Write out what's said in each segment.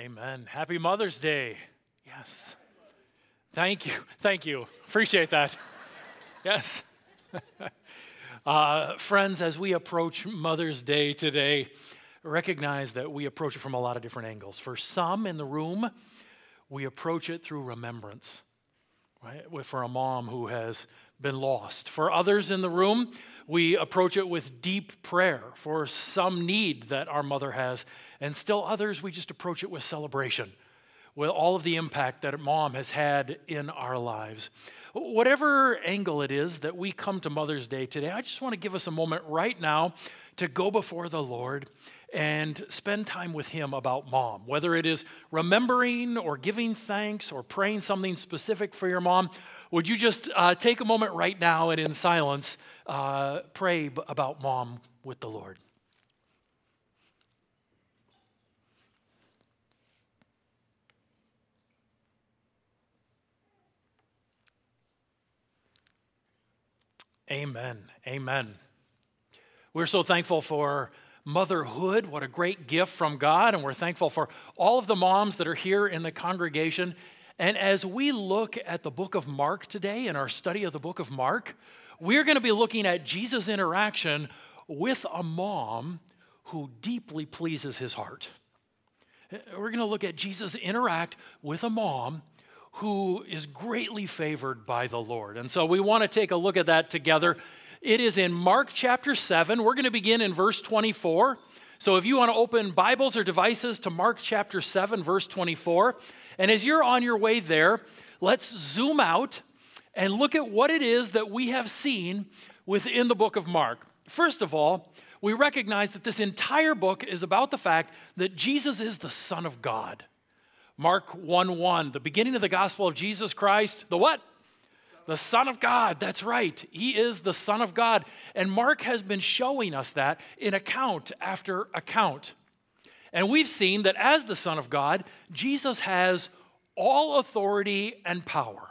Amen. Happy Mother's Day. Yes. Thank you. Thank you. Appreciate that. yes. uh, friends, as we approach Mother's Day today, recognize that we approach it from a lot of different angles. For some in the room, we approach it through remembrance, right? For a mom who has been lost. For others in the room, we approach it with deep prayer for some need that our mother has. And still others, we just approach it with celebration, with all of the impact that mom has had in our lives. Whatever angle it is that we come to Mother's Day today, I just want to give us a moment right now to go before the Lord and spend time with Him about mom. Whether it is remembering or giving thanks or praying something specific for your mom, would you just uh, take a moment right now and in silence uh, pray b- about mom with the Lord? Amen. Amen. We're so thankful for motherhood. What a great gift from God. And we're thankful for all of the moms that are here in the congregation. And as we look at the book of Mark today in our study of the book of Mark, we're going to be looking at Jesus' interaction with a mom who deeply pleases his heart. We're going to look at Jesus interact with a mom who is greatly favored by the Lord. And so we want to take a look at that together. It is in Mark chapter 7. We're going to begin in verse 24. So if you want to open Bibles or devices to Mark chapter 7, verse 24, and as you're on your way there, let's zoom out and look at what it is that we have seen within the book of Mark. First of all, we recognize that this entire book is about the fact that Jesus is the Son of God. Mark 1 1, the beginning of the gospel of Jesus Christ, the what? The Son of God. That's right. He is the Son of God. And Mark has been showing us that in account after account. And we've seen that as the Son of God, Jesus has all authority and power.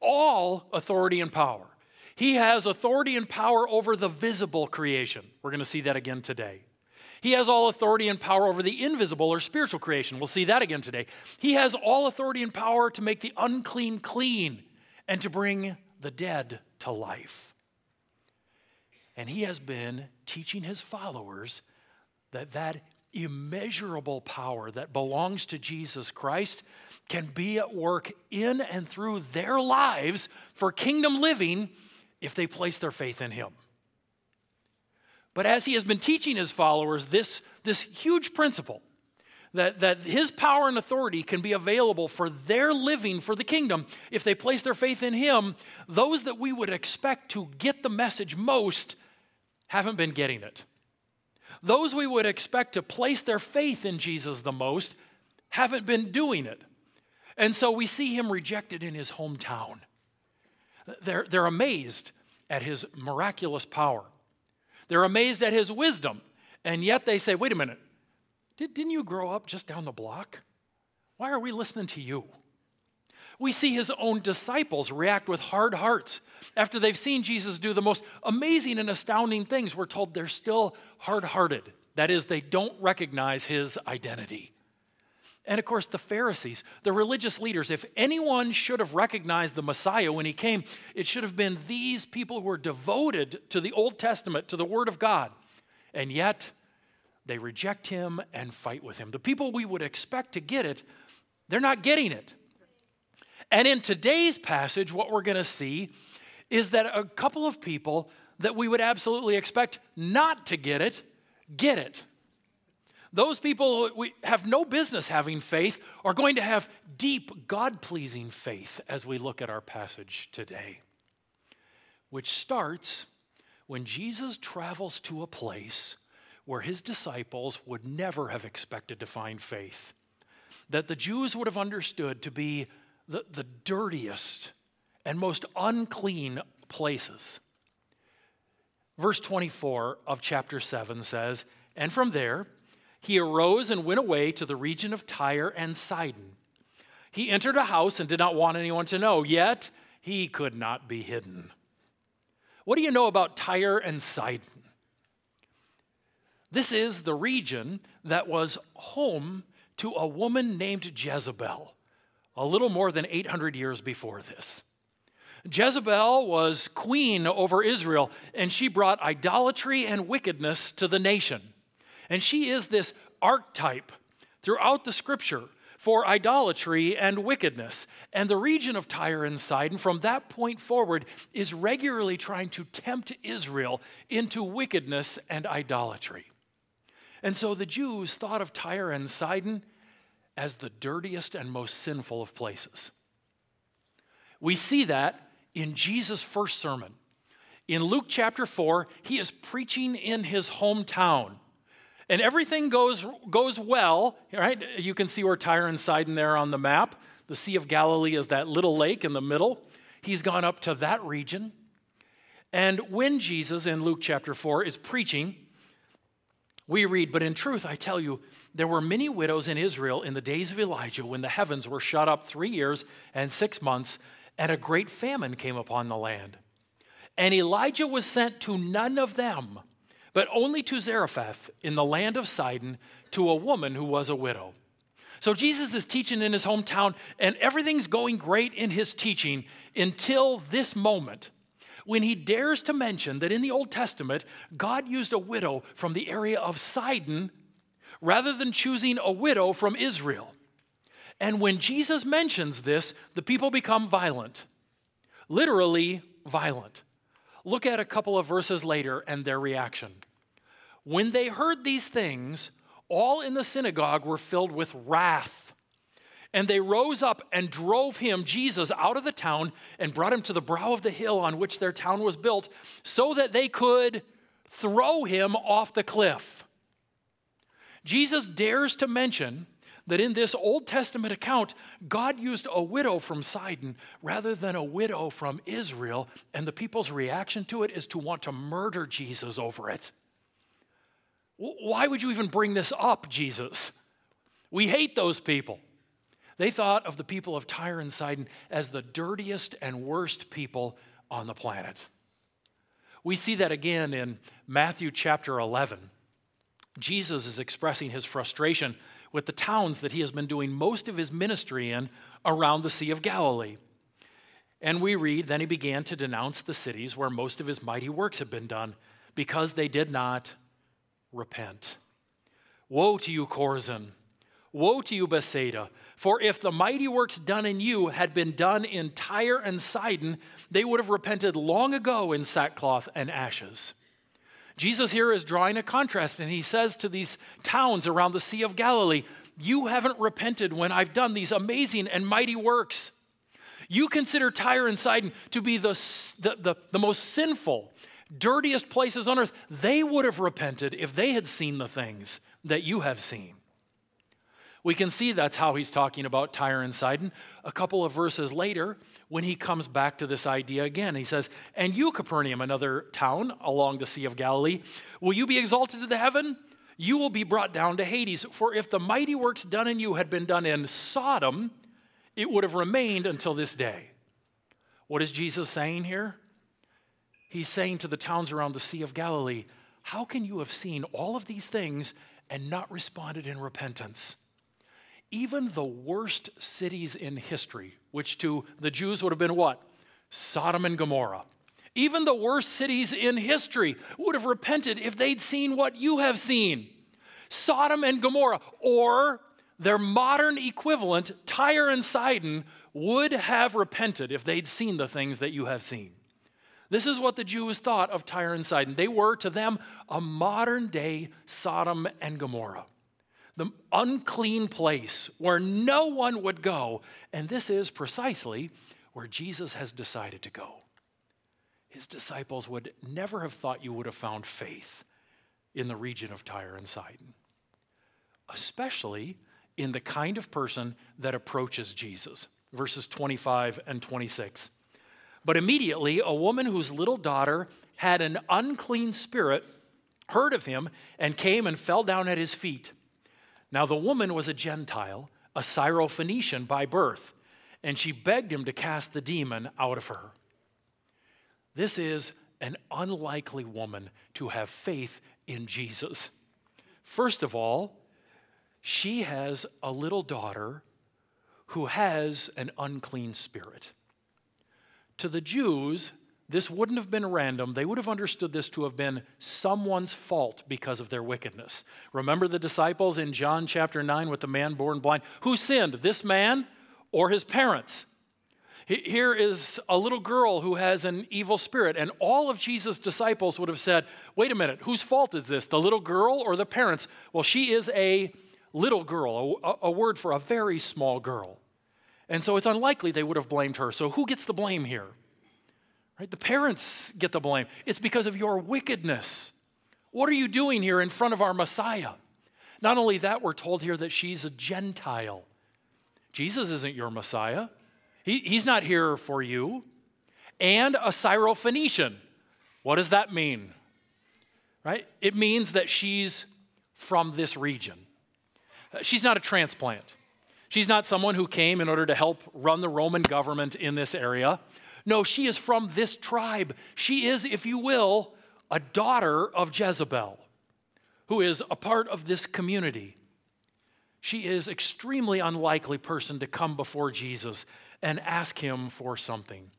All authority and power. He has authority and power over the visible creation. We're going to see that again today. He has all authority and power over the invisible or spiritual creation. We'll see that again today. He has all authority and power to make the unclean clean and to bring the dead to life. And he has been teaching his followers that that immeasurable power that belongs to Jesus Christ can be at work in and through their lives for kingdom living if they place their faith in him. But as he has been teaching his followers this, this huge principle that, that his power and authority can be available for their living for the kingdom if they place their faith in him, those that we would expect to get the message most haven't been getting it. Those we would expect to place their faith in Jesus the most haven't been doing it. And so we see him rejected in his hometown. They're, they're amazed at his miraculous power. They're amazed at his wisdom. And yet they say, wait a minute, Did, didn't you grow up just down the block? Why are we listening to you? We see his own disciples react with hard hearts. After they've seen Jesus do the most amazing and astounding things, we're told they're still hard hearted. That is, they don't recognize his identity. And of course, the Pharisees, the religious leaders, if anyone should have recognized the Messiah when he came, it should have been these people who were devoted to the Old Testament, to the Word of God. And yet, they reject him and fight with him. The people we would expect to get it, they're not getting it. And in today's passage, what we're going to see is that a couple of people that we would absolutely expect not to get it, get it. Those people who we have no business having faith are going to have deep, God pleasing faith as we look at our passage today, which starts when Jesus travels to a place where his disciples would never have expected to find faith, that the Jews would have understood to be the, the dirtiest and most unclean places. Verse 24 of chapter 7 says, And from there, he arose and went away to the region of Tyre and Sidon. He entered a house and did not want anyone to know, yet he could not be hidden. What do you know about Tyre and Sidon? This is the region that was home to a woman named Jezebel, a little more than 800 years before this. Jezebel was queen over Israel, and she brought idolatry and wickedness to the nation. And she is this archetype throughout the scripture for idolatry and wickedness. And the region of Tyre and Sidon, from that point forward, is regularly trying to tempt Israel into wickedness and idolatry. And so the Jews thought of Tyre and Sidon as the dirtiest and most sinful of places. We see that in Jesus' first sermon. In Luke chapter 4, he is preaching in his hometown. And everything goes, goes well, right? You can see where Tyre and Sidon there on the map. The Sea of Galilee is that little lake in the middle. He's gone up to that region. And when Jesus in Luke chapter 4 is preaching, we read, But in truth, I tell you, there were many widows in Israel in the days of Elijah when the heavens were shut up three years and six months, and a great famine came upon the land. And Elijah was sent to none of them, but only to Zarephath in the land of Sidon, to a woman who was a widow. So Jesus is teaching in his hometown, and everything's going great in his teaching until this moment when he dares to mention that in the Old Testament, God used a widow from the area of Sidon rather than choosing a widow from Israel. And when Jesus mentions this, the people become violent, literally violent. Look at a couple of verses later and their reaction. When they heard these things, all in the synagogue were filled with wrath. And they rose up and drove him, Jesus, out of the town and brought him to the brow of the hill on which their town was built, so that they could throw him off the cliff. Jesus dares to mention that in this Old Testament account, God used a widow from Sidon rather than a widow from Israel, and the people's reaction to it is to want to murder Jesus over it. Why would you even bring this up, Jesus? We hate those people. They thought of the people of Tyre and Sidon as the dirtiest and worst people on the planet. We see that again in Matthew chapter 11. Jesus is expressing his frustration with the towns that he has been doing most of his ministry in around the Sea of Galilee. And we read, Then he began to denounce the cities where most of his mighty works had been done, because they did not repent. Woe to you, Chorazin! Woe to you, Bethsaida! For if the mighty works done in you had been done in Tyre and Sidon, they would have repented long ago in sackcloth and ashes. Jesus here is drawing a contrast, and he says to these towns around the Sea of Galilee, You haven't repented when I've done these amazing and mighty works. You consider Tyre and Sidon to be the, the, the, the most sinful, dirtiest places on earth. They would have repented if they had seen the things that you have seen. We can see that's how he's talking about Tyre and Sidon. A couple of verses later, when he comes back to this idea again, he says, And you, Capernaum, another town along the Sea of Galilee, will you be exalted to the heaven? You will be brought down to Hades. For if the mighty works done in you had been done in Sodom, it would have remained until this day. What is Jesus saying here? He's saying to the towns around the Sea of Galilee, How can you have seen all of these things and not responded in repentance? Even the worst cities in history, which to the Jews would have been what? Sodom and Gomorrah. Even the worst cities in history would have repented if they'd seen what you have seen. Sodom and Gomorrah, or their modern equivalent, Tyre and Sidon, would have repented if they'd seen the things that you have seen. This is what the Jews thought of Tyre and Sidon. They were to them a modern day Sodom and Gomorrah the unclean place where no one would go. And this is precisely where Jesus has decided to go. His disciples would never have thought you would have found faith in the region of Tyre and Sidon, especially in the kind of person that approaches Jesus. Verses 25 and 26. But immediately, a woman whose little daughter had an unclean spirit heard of him and came and fell down at his feet. Now, the woman was a Gentile, a Syrophoenician by birth, and she begged him to cast the demon out of her. This is an unlikely woman to have faith in Jesus. First of all, she has a little daughter who has an unclean spirit. To the Jews, this wouldn't have been random. They would have understood this to have been someone's fault because of their wickedness. Remember the disciples in John chapter 9 with the man born blind? Who sinned, this man or his parents? Here is a little girl who has an evil spirit, and all of Jesus' disciples would have said, Wait a minute, whose fault is this, the little girl or the parents? Well, she is a little girl, a, a word for a very small girl. And so it's unlikely they would have blamed her. So who gets the blame here? Right? The parents get the blame. It's because of your wickedness. What are you doing here in front of our Messiah? Not only that, we're told here that she's a Gentile. Jesus isn't your Messiah. He, he's not here for you. And a Syrophoenician. What does that mean? Right? It means that she's from this region. Uh, she's not a transplant. She's not someone who came in order to help run the Roman government in this area. No, she is from this tribe. She is, if you will, a daughter of Jezebel, who is a part of this community. She is extremely unlikely person to come before Jesus and ask him for something.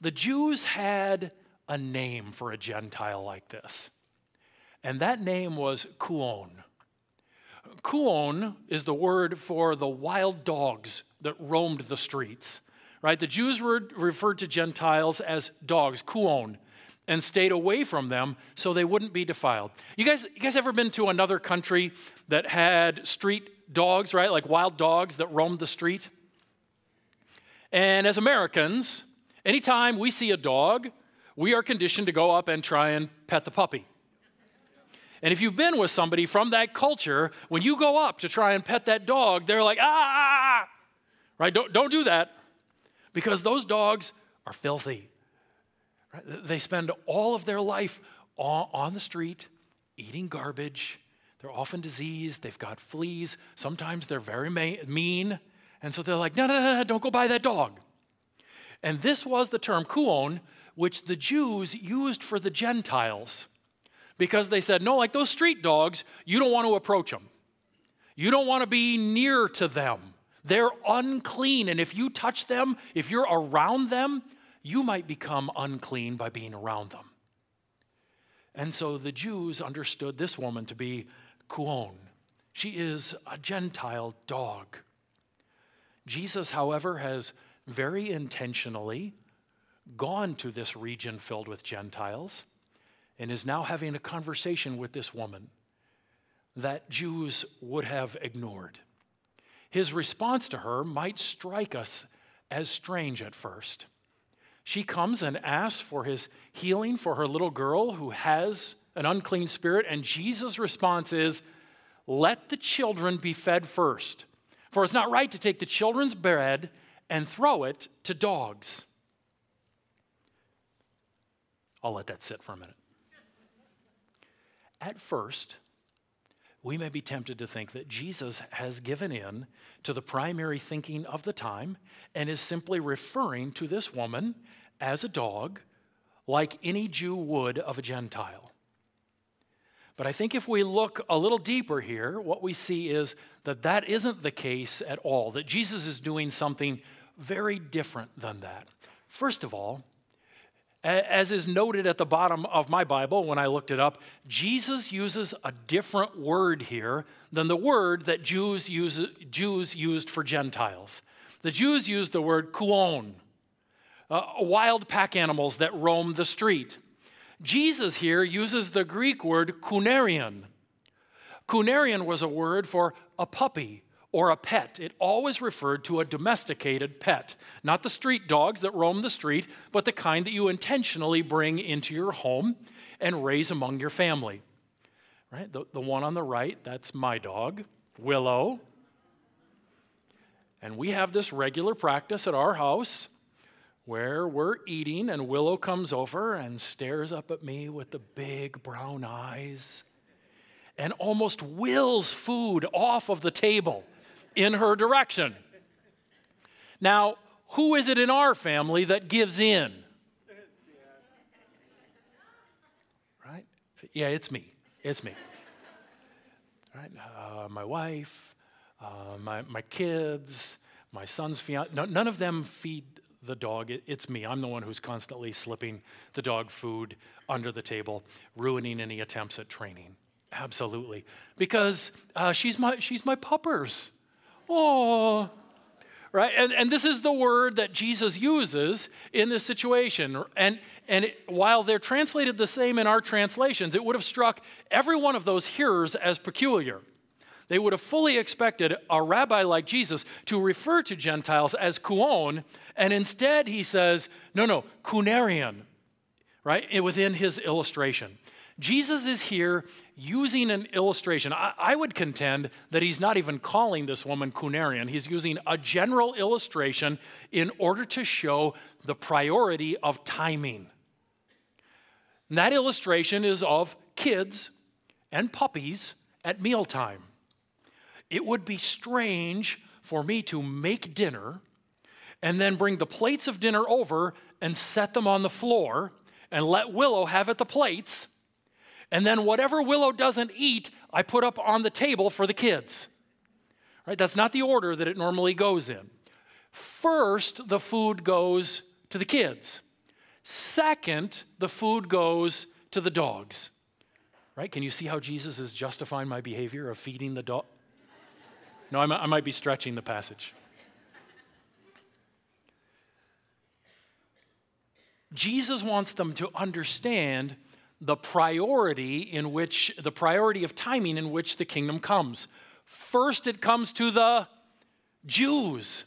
The Jews had a name for a Gentile like this, and that name was Kuon. Kuon is the word for the wild dogs that roamed the streets right? The Jews were referred to Gentiles as dogs, kuon, and stayed away from them so they wouldn't be defiled. You guys, you guys ever been to another country that had street dogs, right? Like wild dogs that roamed the street? And as Americans, anytime we see a dog, we are conditioned to go up and try and pet the puppy. And if you've been with somebody from that culture, when you go up to try and pet that dog, they're like, ah, ah, ah, right? Don't, don't do that because those dogs are filthy. Right? They spend all of their life on the street eating garbage. They're often diseased, they've got fleas. Sometimes they're very mean. And so they're like, no, no, no, no, don't go buy that dog. And this was the term kuon, which the Jews used for the Gentiles because they said, no, like those street dogs, you don't want to approach them. You don't want to be near to them. They're unclean. And if you touch them, if you're around them, you might become unclean by being around them. And so the Jews understood this woman to be kuon. She is a Gentile dog. Jesus, however, has very intentionally gone to this region filled with Gentiles and is now having a conversation with this woman that Jews would have ignored. His response to her might strike us as strange at first. She comes and asks for his healing for her little girl who has an unclean spirit, and Jesus' response is, Let the children be fed first, for it's not right to take the children's bread and throw it to dogs. I'll let that sit for a minute. At first, we may be tempted to think that Jesus has given in to the primary thinking of the time and is simply referring to this woman as a dog, like any Jew would of a Gentile. But I think if we look a little deeper here, what we see is that that isn't the case at all, that Jesus is doing something very different than that. First of all, as is noted at the bottom of my Bible when I looked it up, Jesus uses a different word here than the word that Jews, use, Jews used for Gentiles. The Jews used the word kuon, uh, wild pack animals that roam the street. Jesus here uses the Greek word kunarion. Kunarion was a word for a puppy or a pet. It always referred to a domesticated pet, not the street dogs that roam the street, but the kind that you intentionally bring into your home and raise among your family. Right? The, the one on the right, that's my dog, Willow. And we have this regular practice at our house where we're eating, and Willow comes over and stares up at me with the big brown eyes and almost wills food off of the table in her direction. Now, who is it in our family that gives in? Right? Yeah, it's me. It's me. Right? Uh, my wife, uh, my, my kids, my son's fiance, no, none of them feed the dog. It, it's me. I'm the one who's constantly slipping the dog food under the table, ruining any attempts at training. Absolutely. Because uh, she's, my, she's my puppers. Oh, right? And, and this is the word that Jesus uses in this situation. And, and it, while they're translated the same in our translations, it would have struck every one of those hearers as peculiar. They would have fully expected a rabbi like Jesus to refer to Gentiles as kuon, and instead he says, no, no, kunarion, right, within his illustration. Jesus is here using an illustration. I, I, would contend that he's not even calling this woman Kunarion. He's using a general illustration in order to show the priority of timing. And that illustration is of kids and puppies at mealtime. It would be strange for me to make dinner and then bring the plates of dinner over and set them on the floor and let Willow have at the plates and then whatever Willow doesn't eat, I put up on the table for the kids. Right? That's not the order that it normally goes in. First, the food goes to the kids. Second, the food goes to the dogs. Right? Can you see how Jesus is justifying my behavior of feeding the dog? No, I might be stretching the passage. Jesus wants them to understand the priority in which, the priority of timing in which the kingdom comes. First, it comes to the Jews.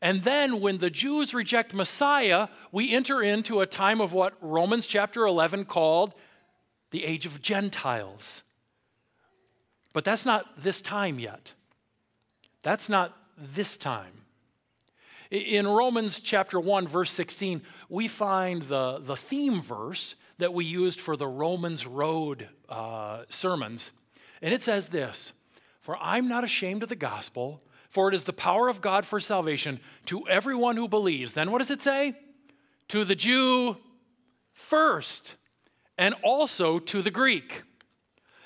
And then, when the Jews reject Messiah, we enter into a time of what Romans chapter 11 called the age of Gentiles. But that's not this time yet. That's not this time. In Romans chapter 1, verse 16, we find the, the theme verse that we used for the Romans Road uh, sermons. And it says this For I'm not ashamed of the gospel, for it is the power of God for salvation to everyone who believes. Then what does it say? To the Jew first, and also to the Greek.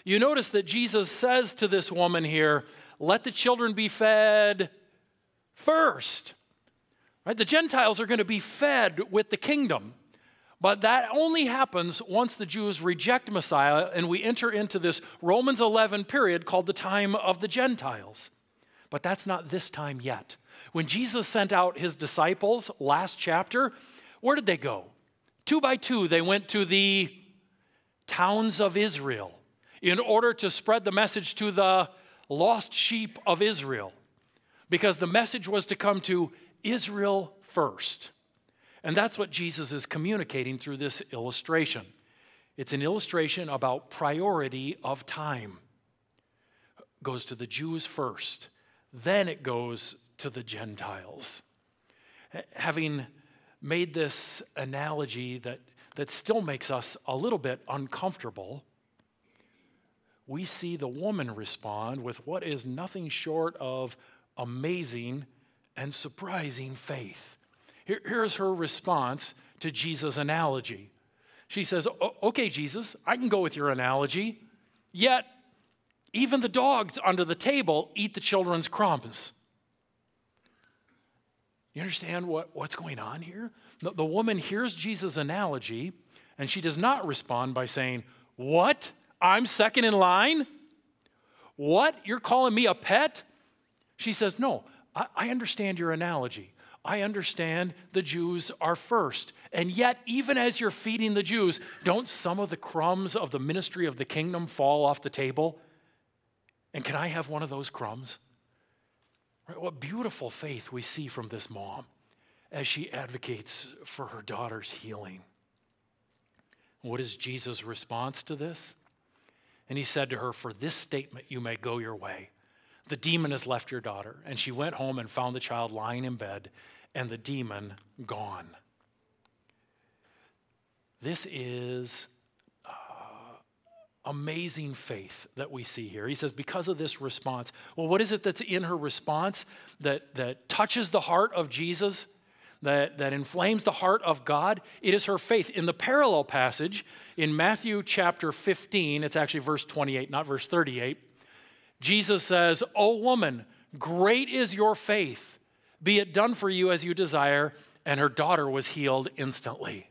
You notice that Jesus says to this woman here, Let the children be fed first. Right? The Gentiles are going to be fed with the kingdom. But that only happens once the Jews reject Messiah and we enter into this Romans 11 period called the time of the Gentiles. But that's not this time yet. When Jesus sent out his disciples last chapter, where did they go? Two by two, they went to the towns of Israel in order to spread the message to the lost sheep of Israel. Because the message was to come to Israel first. And that's what Jesus is communicating through this illustration. It's an illustration about priority of time. It goes to the Jews first, then it goes to the Gentiles. Having made this analogy that, that still makes us a little bit uncomfortable, we see the woman respond with what is nothing short of amazing and surprising faith. Here, here's her response to Jesus' analogy. She says, Okay, Jesus, I can go with your analogy, yet even the dogs under the table eat the children's crumbs. You understand what, what's going on here? The, the woman hears Jesus' analogy, and she does not respond by saying, What? I'm second in line? What? You're calling me a pet? She says, No, I, I understand your analogy. I understand the Jews are first. And yet, even as you're feeding the Jews, don't some of the crumbs of the ministry of the kingdom fall off the table? And can I have one of those crumbs? Right, what beautiful faith we see from this mom as she advocates for her daughter's healing. What is Jesus' response to this? And he said to her, For this statement you may go your way. The demon has left your daughter. And she went home and found the child lying in bed and the demon gone. This is uh, amazing faith that we see here. He says, because of this response. Well, what is it that's in her response that, that touches the heart of Jesus, that, that inflames the heart of God? It is her faith. In the parallel passage in Matthew chapter 15, it's actually verse 28, not verse 38. Jesus says, O woman, great is your faith. Be it done for you as you desire. And her daughter was healed instantly.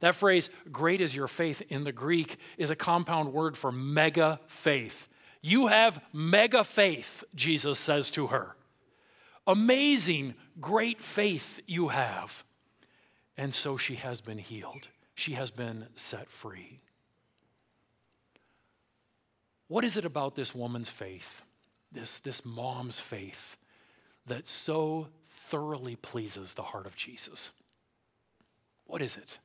That phrase, great is your faith, in the Greek is a compound word for mega faith. You have mega faith, Jesus says to her. Amazing, great faith you have. And so she has been healed, she has been set free. What is it about this woman's faith, this, this mom's faith, that so thoroughly pleases the heart of Jesus? What is it?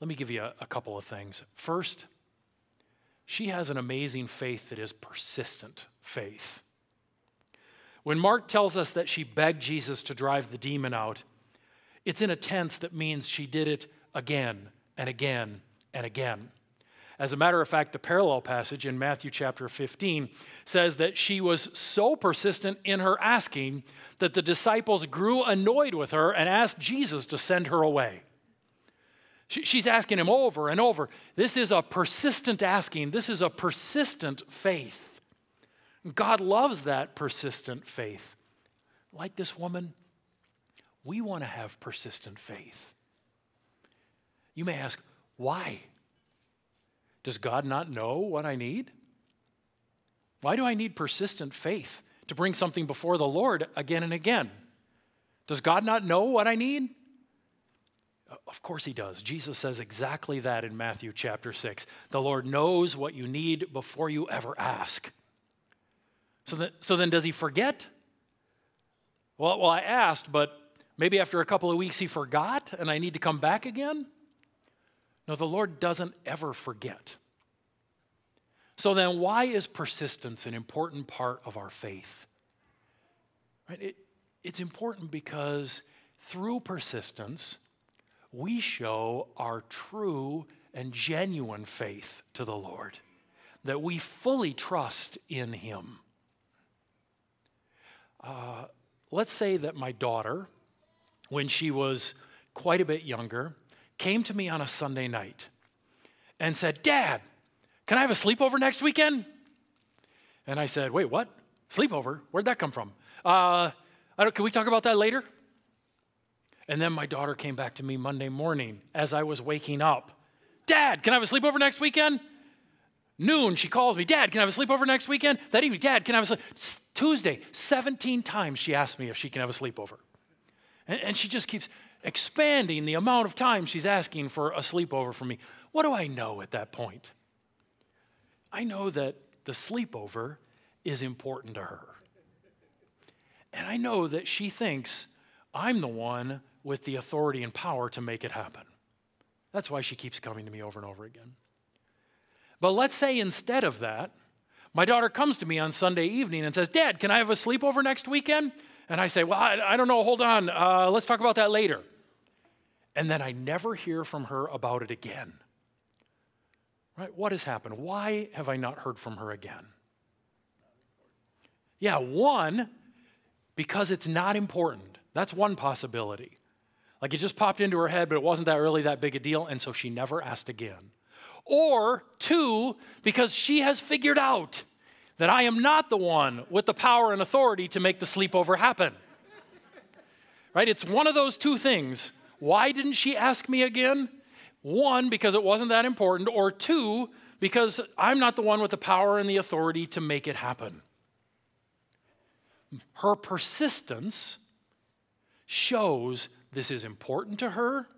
Let me give you a, a couple of things. First, she has an amazing faith that is persistent faith. When Mark tells us that she begged Jesus to drive the demon out, it's in a tense that means she did it again and again and again. As a matter of fact, the parallel passage in Matthew chapter 15 says that she was so persistent in her asking that the disciples grew annoyed with her and asked Jesus to send her away. She's asking him over and over. This is a persistent asking, this is a persistent faith. God loves that persistent faith. Like this woman, we want to have persistent faith. You may ask, why? Does God not know what I need? Why do I need persistent faith to bring something before the Lord again and again? Does God not know what I need? Of course he does. Jesus says exactly that in Matthew chapter 6. The Lord knows what you need before you ever ask. So, that, so then, does he forget? Well, well, I asked, but maybe after a couple of weeks he forgot and I need to come back again? No, the Lord doesn't ever forget. So then, why is persistence an important part of our faith? Right? It, it's important because through persistence, we show our true and genuine faith to the Lord, that we fully trust in Him. Uh, let's say that my daughter, when she was quite a bit younger, came to me on a Sunday night and said, Dad, can I have a sleepover next weekend? And I said, Wait, what? Sleepover? Where'd that come from? Uh, can we talk about that later? And then my daughter came back to me Monday morning as I was waking up. Dad, can I have a sleepover next weekend? Noon, she calls me, Dad, can I have a sleepover next weekend? That evening, Dad, can I have a sleepover? Tuesday, 17 times she asked me if she can have a sleepover. And, and she just keeps expanding the amount of time she's asking for a sleepover from me. What do I know at that point? I know that the sleepover is important to her. And I know that she thinks I'm the one with the authority and power to make it happen. That's why she keeps coming to me over and over again. But let's say instead of that, my daughter comes to me on Sunday evening and says, Dad, can I have a sleepover next weekend? And I say, Well, I, I don't know, hold on, uh, let's talk about that later. And then I never hear from her about it again. Right? What has happened? Why have I not heard from her again? Yeah, one, because it's not important. That's one possibility. Like it just popped into her head, but it wasn't that really that big a deal, and so she never asked again. Or two, because she has figured out that I am not the one with the power and authority to make the sleepover happen. right? It's one of those two things. Why didn't she ask me again? One, because it wasn't that important, or two, because I'm not the one with the power and the authority to make it happen. Her persistence shows this is important to her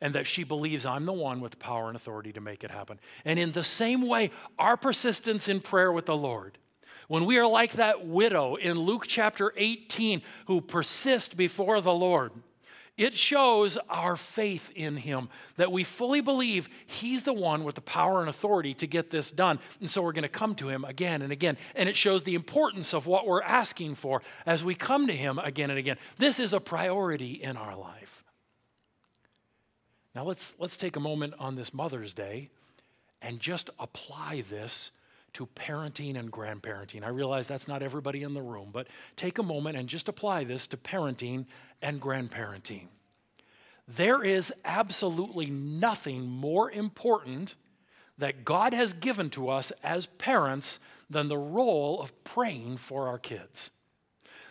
and that she believes I'm the one with power and authority to make it happen. And in the same way, our persistence in prayer with the Lord, when we are like that widow in Luke chapter 18 who persist before the Lord, it shows our faith in Him that we fully believe He's the one with the power and authority to get this done. And so we're going to come to Him again and again. And it shows the importance of what we're asking for as we come to Him again and again. This is a priority in our life. Now let's, let's take a moment on this Mother's Day and just apply this to parenting and grandparenting. I realize that's not everybody in the room, but take a moment and just apply this to parenting and grandparenting. There is absolutely nothing more important that God has given to us as parents than the role of praying for our kids.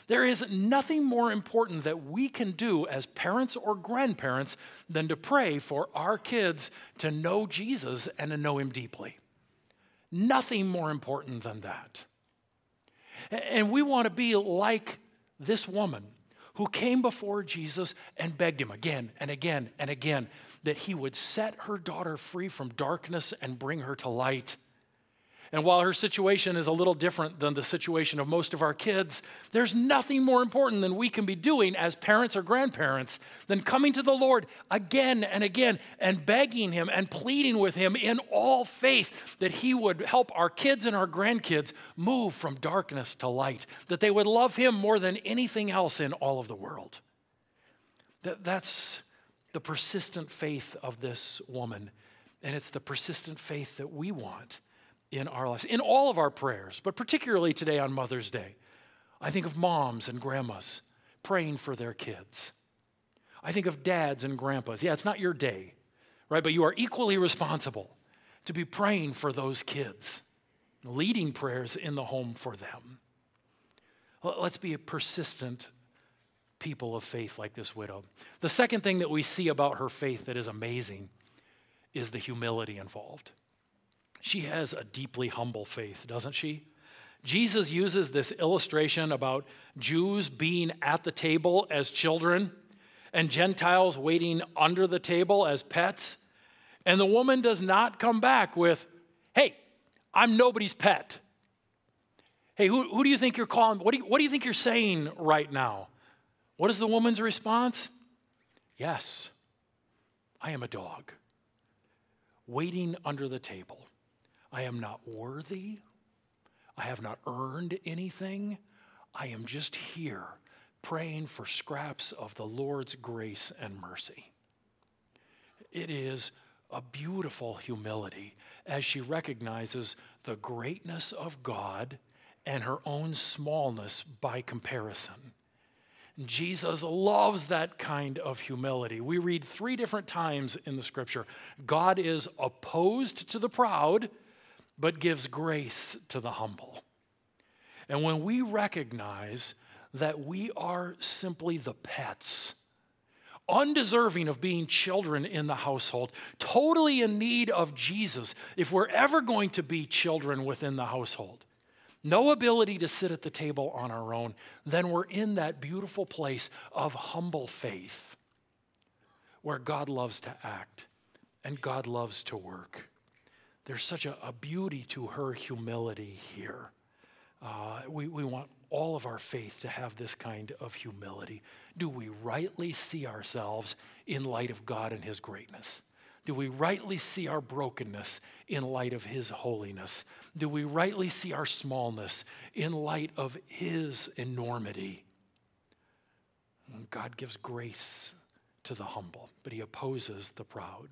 There is nothing more important that we can do as parents or grandparents than to pray for our kids to know Jesus and to know Him deeply. Nothing more important than that. And we want to be like this woman who came before Jesus and begged him again and again and again that he would set her daughter free from darkness and bring her to light. And while her situation is a little different than the situation of most of our kids, there's nothing more important than we can be doing as parents or grandparents than coming to the Lord again and again and begging Him and pleading with Him in all faith that He would help our kids and our grandkids move from darkness to light, that they would love Him more than anything else in all of the world. That, that's the persistent faith of this woman, and it's the persistent faith that we want in our lives, in all of our prayers, but particularly today on Mother's Day. I think of moms and grandmas praying for their kids. I think of dads and grandpas. Yeah, it's not your day, right? But you are equally responsible to be praying for those kids, leading prayers in the home for them. Let's be a persistent people of faith like this widow. The second thing that we see about her faith that is amazing is the humility involved. She has a deeply humble faith, doesn't she? Jesus uses this illustration about Jews being at the table as children and Gentiles waiting under the table as pets. And the woman does not come back with, hey, I'm nobody's pet. Hey, who, who do you think you're calling? What do you, what do you think you're saying right now? What is the woman's response? Yes, I am a dog waiting under the table. I am not worthy. I have not earned anything. I am just here praying for scraps of the Lord's grace and mercy. It is a beautiful humility as she recognizes the greatness of God and her own smallness by comparison. Jesus loves that kind of humility. We read three different times in the scripture God is opposed to the proud but gives grace to the humble. And when we recognize that we are simply the pets, undeserving of being children in the household, totally in need of Jesus, if we're ever going to be children within the household, no ability to sit at the table on our own, then we're in that beautiful place of humble faith where God loves to act and God loves to work. There's such a, a beauty to her humility here. Uh, we, we want all of our faith to have this kind of humility. Do we rightly see ourselves in light of God and His greatness? Do we rightly see our brokenness in light of His holiness? Do we rightly see our smallness in light of His enormity? God gives grace to the humble, but He opposes the proud.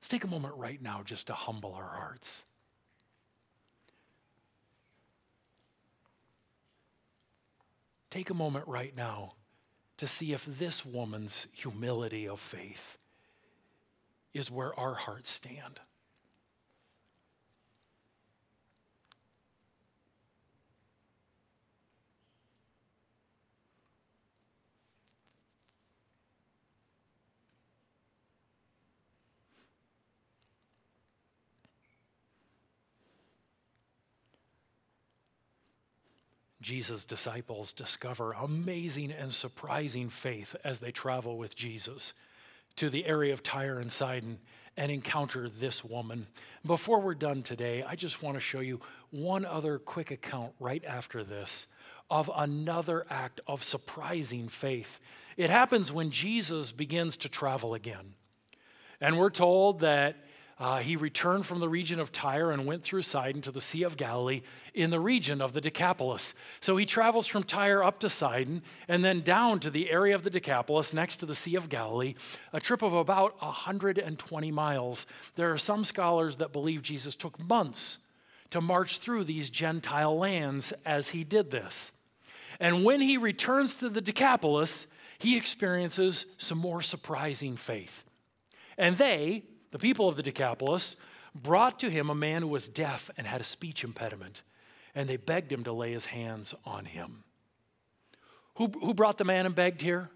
Let's take a moment right now just to humble our hearts. Take a moment right now to see if this woman's humility of faith is where our hearts stand. Jesus' disciples discover amazing and surprising faith as they travel with Jesus to the area of Tyre and Sidon and encounter this woman. Before we're done today, I just want to show you one other quick account right after this of another act of surprising faith. It happens when Jesus begins to travel again. And we're told that uh, he returned from the region of Tyre and went through Sidon to the Sea of Galilee in the region of the Decapolis. So he travels from Tyre up to Sidon and then down to the area of the Decapolis next to the Sea of Galilee, a trip of about 120 miles. There are some scholars that believe Jesus took months to march through these Gentile lands as he did this. And when he returns to the Decapolis, he experiences some more surprising faith. And they, the people of the Decapolis, brought to him a man who was deaf and had a speech impediment, and they begged him to lay his hands on him. Who, who brought the man and begged here?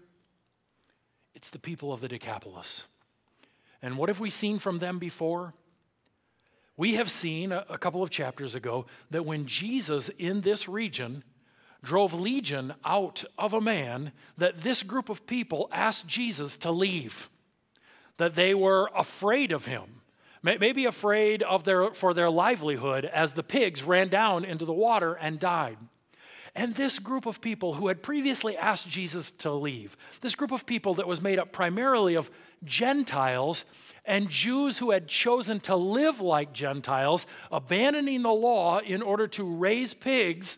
It's the people of the Decapolis. And what have we seen from them before? We have seen a, a couple of chapters ago that when Jesus in this region drove legion out of a man, that this group of people asked Jesus to leave, that they were afraid of him, maybe afraid of their, for their livelihood as the pigs ran down into the water and died. And this group of people who had previously asked Jesus to leave, this group of people that was made up primarily of Gentiles and Jews who had chosen to live like Gentiles, abandoning the law in order to raise pigs,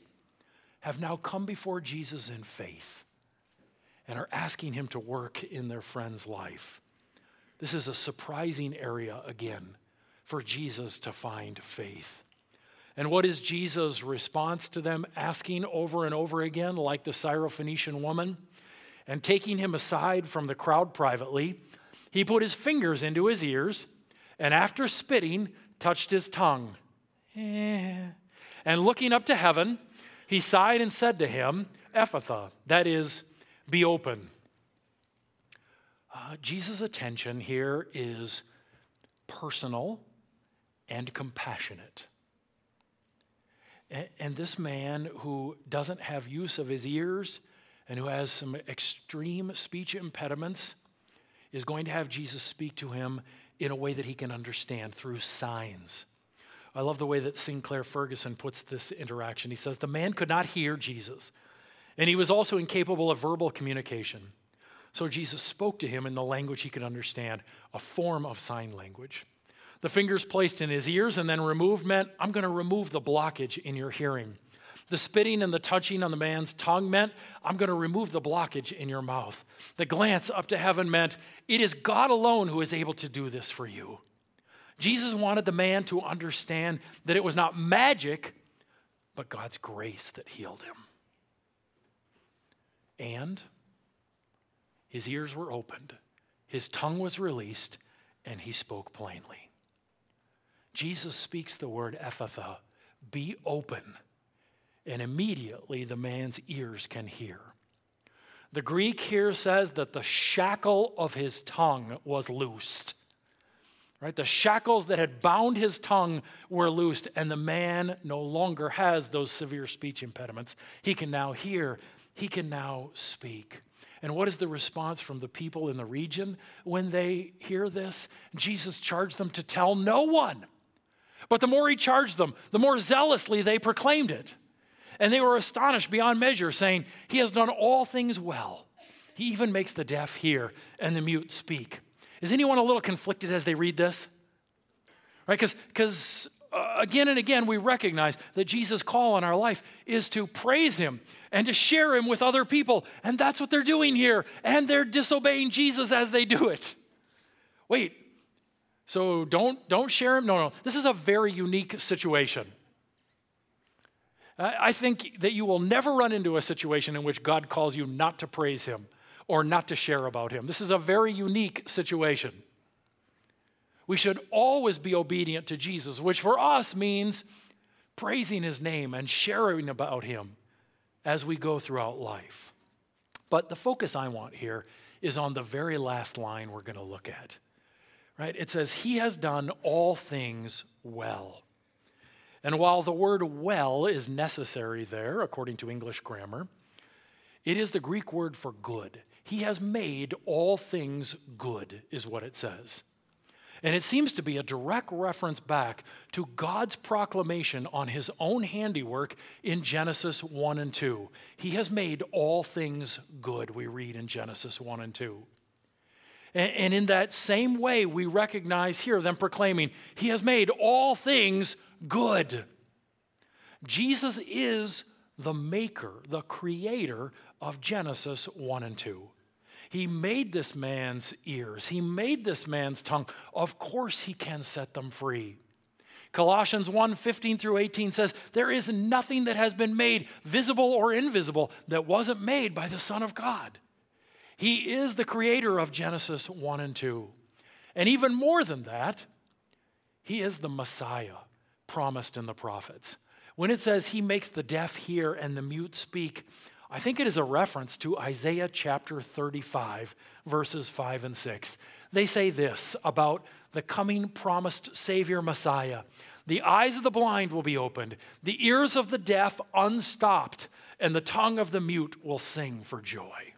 have now come before Jesus in faith and are asking him to work in their friend's life. This is a surprising area again for Jesus to find faith. And what is Jesus' response to them, asking over and over again, like the Syrophoenician woman? And taking him aside from the crowd privately, he put his fingers into his ears and after spitting, touched his tongue. Eh. And looking up to heaven, he sighed and said to him, Ephphatha, that is, be open. Uh, Jesus' attention here is personal and compassionate. And, and this man who doesn't have use of his ears and who has some extreme speech impediments is going to have Jesus speak to him in a way that he can understand through signs. I love the way that Sinclair Ferguson puts this interaction. He says, The man could not hear Jesus, and he was also incapable of verbal communication. So Jesus spoke to him in the language he could understand, a form of sign language. The fingers placed in his ears and then removed meant, I'm going to remove the blockage in your hearing. The spitting and the touching on the man's tongue meant, I'm going to remove the blockage in your mouth. The glance up to heaven meant, it is God alone who is able to do this for you. Jesus wanted the man to understand that it was not magic, but God's grace that healed him. And his ears were opened, his tongue was released, and he spoke plainly. Jesus speaks the word Ephphatha, be open, and immediately the man's ears can hear. The Greek here says that the shackle of his tongue was loosed. Right? The shackles that had bound his tongue were loosed, and the man no longer has those severe speech impediments. He can now hear, he can now speak. And what is the response from the people in the region when they hear this? Jesus charged them to tell no one. But the more he charged them, the more zealously they proclaimed it. And they were astonished beyond measure, saying, He has done all things well. He even makes the deaf hear and the mute speak. Is anyone a little conflicted as they read this? Right? Because uh, again and again, we recognize that Jesus' call in our life is to praise Him and to share Him with other people. And that's what they're doing here. And they're disobeying Jesus as they do it. Wait, so don't, don't share Him? No, no. This is a very unique situation. I think that you will never run into a situation in which God calls you not to praise Him or not to share about him. This is a very unique situation. We should always be obedient to Jesus, which for us means praising his name and sharing about him as we go throughout life. But the focus I want here is on the very last line we're going to look at. Right? It says, He has done all things well. And while the word well is necessary there, according to English grammar, it is the Greek word for good. He has made all things good, is what it says. And it seems to be a direct reference back to God's proclamation on his own handiwork in Genesis 1 and 2. He has made all things good, we read in Genesis 1 and 2. And, in that same way, we recognize here them proclaiming, He has made all things good. Jesus is the maker, the creator of Genesis 1 and 2. He made this man's ears, He made this man's tongue. Of course, He can set them free. Colossians 1 15 through 18 says, There is nothing that has been made, visible or invisible, that wasn't made by the Son of God. He is the creator of Genesis 1 and 2. And even more than that, He is the Messiah promised in the prophets. When it says he makes the deaf hear and the mute speak, I think it is a reference to Isaiah chapter 35, verses 5 and 6. They say this about the coming promised Savior Messiah The eyes of the blind will be opened, the ears of the deaf unstopped, and the tongue of the mute will sing for joy.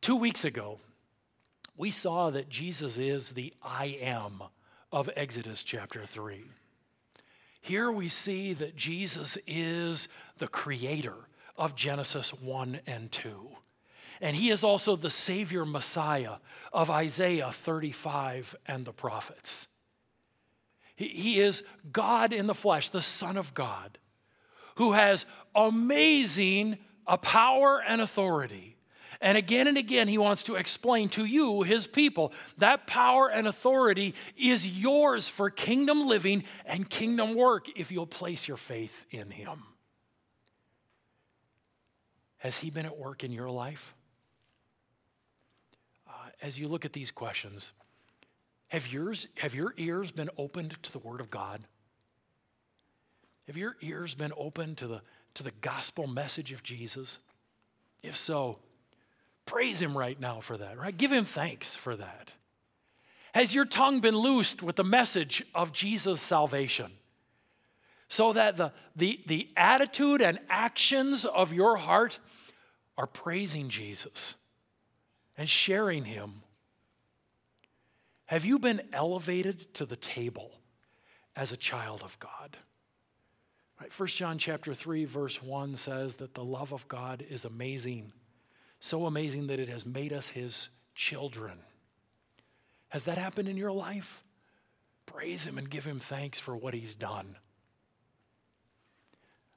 Two weeks ago, we saw that Jesus is the I am of Exodus chapter 3. Here we see that Jesus is the creator of Genesis 1 and 2. And he is also the Savior Messiah of Isaiah 35 and the prophets. He, is God in the flesh, the Son of God, who has amazing a power and authority. And again and again, he wants to explain to you, his people, that power and authority is yours for kingdom living and kingdom work if you'll place your faith in him. Has He been at work in your life? Uh, as you look at these questions, have, yours, have your ears been opened to the Word of God? Have your ears been open to the, to the gospel message of Jesus? If so, praise Him right now for that, right? Give Him thanks for that. Has your tongue been loosed with the message of Jesus' salvation? So that the, the, the attitude and actions of your heart are praising Jesus and sharing Him. Have you been elevated to the table as a child of God? Right, 1 John chapter 3 verse 1 says that the love of God is amazing. So amazing that it has made us his children. Has that happened in your life? Praise him and give him thanks for what he's done.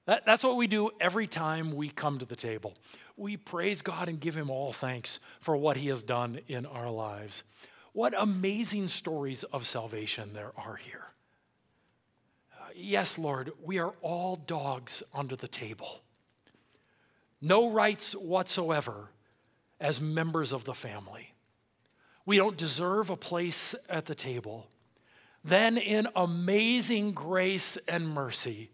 That, that's what we do every time we come to the table. We praise God and give Him all thanks for what He has done in our lives. What amazing stories of salvation there are here. Uh, yes, Lord, we are all dogs under the table. No rights whatsoever as members of the family. We don't deserve a place at the table. Then, in amazing grace and mercy,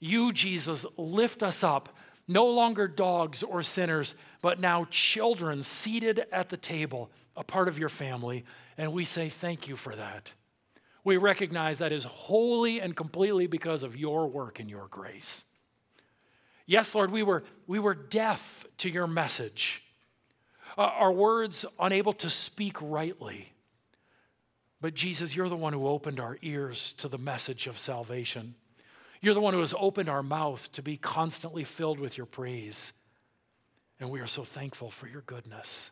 you, Jesus, lift us up, no longer dogs or sinners, but now children seated at the table, a part of your family. And we say thank you for that. We recognize that is wholly and completely because of your work and your grace. Yes, Lord, we were, we were deaf to your message, uh, our words unable to speak rightly. But Jesus, you're the one who opened our ears to the message of salvation. You're the one who has opened our mouth to be constantly filled with your praise. And we are so thankful for your goodness.